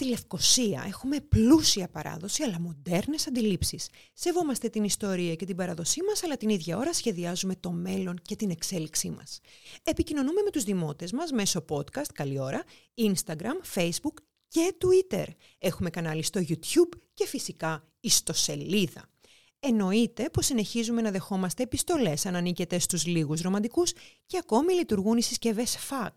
Στη Λευκοσία έχουμε πλούσια παράδοση αλλά μοντέρνες αντιλήψεις. Σεβόμαστε την ιστορία και την παραδοσή μας αλλά την ίδια ώρα σχεδιάζουμε το μέλλον και την εξέλιξή μας. Επικοινωνούμε με τους δημότες μας μέσω podcast, καλή ώρα, Instagram, Facebook και Twitter. Έχουμε κανάλι στο YouTube και φυσικά ιστοσελίδα. Εννοείται πως συνεχίζουμε να δεχόμαστε επιστολές αν ανήκετε στους λίγους ρομαντικούς και ακόμη λειτουργούν οι συσκευές fax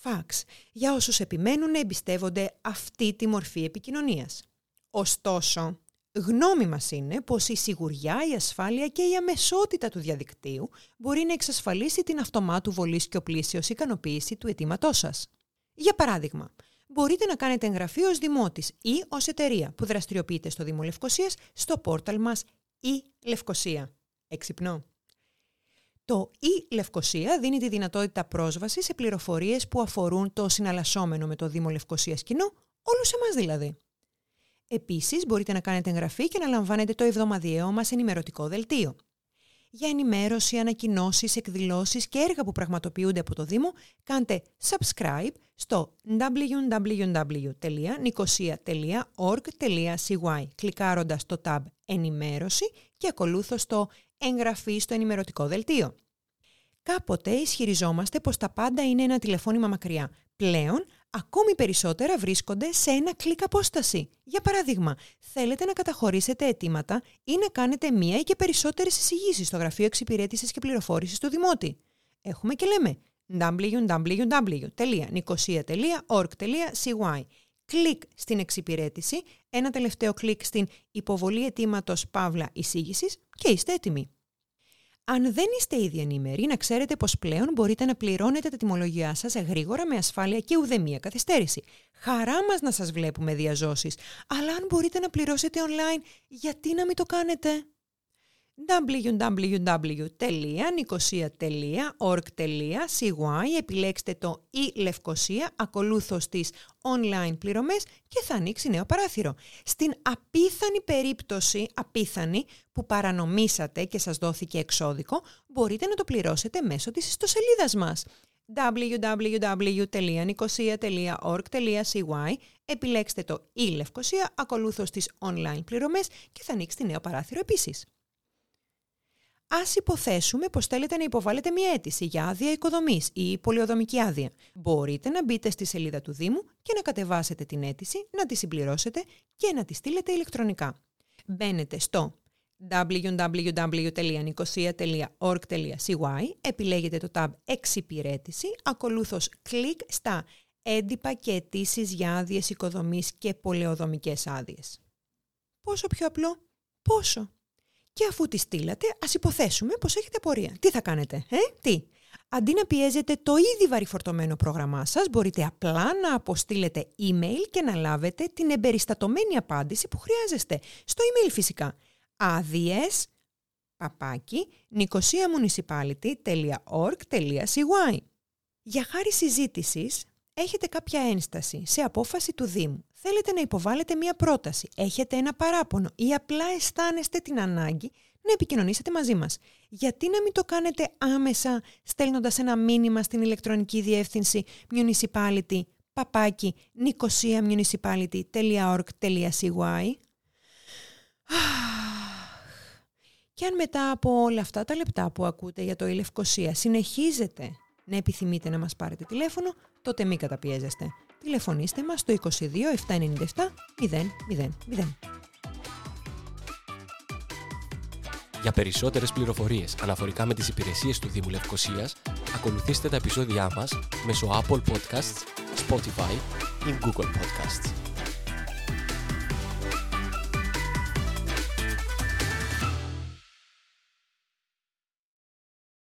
φαξ για όσους επιμένουν να εμπιστεύονται αυτή τη μορφή επικοινωνίας. Ωστόσο, γνώμη μας είναι πως η σιγουριά, η ασφάλεια και η αμεσότητα του διαδικτύου μπορεί να εξασφαλίσει την αυτομάτου βολής και οπλήσεως ικανοποίηση του αιτήματός σας. Για παράδειγμα, μπορείτε να κάνετε εγγραφή ως δημότης ή ως εταιρεία που δραστηριοποιείται στο Δήμο Λευκοσίας στο πόρταλ μας ή Λευκοσία. Εξυπνώ. Το e-Λευκοσία δίνει τη δυνατότητα πρόσβασης σε πληροφορίες που αφορούν το συναλλασσόμενο με το Δήμο Λευκοσίας κοινό, όλους εμάς δηλαδή. Επίσης μπορείτε να κάνετε εγγραφή και να λαμβάνετε το εβδομαδιαίο μας ενημερωτικό δελτίο. Για ενημέρωση, ανακοινώσεις, εκδηλώσεις και έργα που πραγματοποιούνται από το Δήμο, κάντε subscribe στο www.nikosia.org.cy κλικάροντας το tab «Ενημέρωση» και ακολούθως το εγγραφή στο ενημερωτικό δελτίο. Κάποτε ισχυριζόμαστε πως τα πάντα είναι ένα τηλεφώνημα μακριά. Πλέον, ακόμη περισσότερα βρίσκονται σε ένα κλικ απόσταση. Για παράδειγμα, θέλετε να καταχωρήσετε αιτήματα ή να κάνετε μία ή και περισσότερες εισηγήσεις στο Γραφείο Εξυπηρέτησης και Πληροφόρησης του Δημότη. Έχουμε και λέμε www.nikosia.org.cy Κλικ στην εξυπηρέτηση, ένα τελευταίο κλικ στην υποβολή αιτήματος παύλα εισήγησης και είστε έτοιμοι. Αν δεν είστε ήδη ενήμεροι, να ξέρετε πως πλέον μπορείτε να πληρώνετε τα τιμολογιά σας γρήγορα με ασφάλεια και ουδέμια καθυστέρηση. Χαρά μας να σας βλέπουμε διαζώσεις, αλλά αν μπορείτε να πληρώσετε online, γιατί να μην το κάνετε; www.nicosia.org.cy επιλέξτε το e-Λευκοσία ακολούθως τις online πληρωμές και θα ανοίξει νέο παράθυρο. Στην απίθανη περίπτωση, απίθανη, που παρανομήσατε και σας δόθηκε εξώδικο, μπορείτε να το πληρώσετε μέσω της ιστοσελίδας μας www.nicosia.org.cy Επιλέξτε το e-Λευκοσία ακολούθως τις online πληρωμές και θα ανοίξει νέο παράθυρο επίσης. Α υποθέσουμε πως θέλετε να υποβάλλετε μια αίτηση για άδεια οικοδομής ή πολιοδομική άδεια. Μπορείτε να μπείτε στη σελίδα του Δήμου και να κατεβάσετε την αίτηση, να τη συμπληρώσετε και να τη στείλετε ηλεκτρονικά. Μπαίνετε στο www.nicosia.org.cy, επιλέγετε το tab Εξυπηρέτηση, ακολούθως κλικ στα έντυπα και αιτήσεις για άδειες οικοδομής και πολεοδομικές άδειες. Πόσο πιο απλό, πόσο; Και αφού τη στείλατε, ας υποθέσουμε πως έχετε πορεία. Τι θα κάνετε, ε, τι; Αντί να πιέζετε το ήδη βαρυφορτωμένο πρόγραμμά σας, μπορείτε απλά να αποστείλετε email και να λάβετε την εμπεριστατωμένη απάντηση που χρειάζεστε. Στο email φυσικά. Άδειες παπάκι nicosiamunicipality.org.cy Για χάρη συζήτησης, έχετε κάποια ένσταση σε απόφαση του Δήμου. Θέλετε να υποβάλλετε μία πρόταση, έχετε ένα παράπονο ή απλά αισθάνεστε την ανάγκη να επικοινωνήσετε μαζί μας. Γιατί να μην το κάνετε άμεσα στέλνοντας ένα μήνυμα στην ηλεκτρονική διεύθυνση municipality παπάκι nicosiamunicipality.org.cy Και αν μετά από όλα αυτά τα λεπτά που ακούτε για το ηλευκοσία συνεχίζετε να επιθυμείτε να μας πάρετε τηλέφωνο, τότε μην καταπιέζεστε τηλεφωνήστε μας στο 22 797 000. Για περισσότερες πληροφορίες αναφορικά με τις υπηρεσίες του Δήμου Λευκοσίας, ακολουθήστε τα επεισόδια μας μέσω Apple Podcasts, Spotify ή Google Podcasts.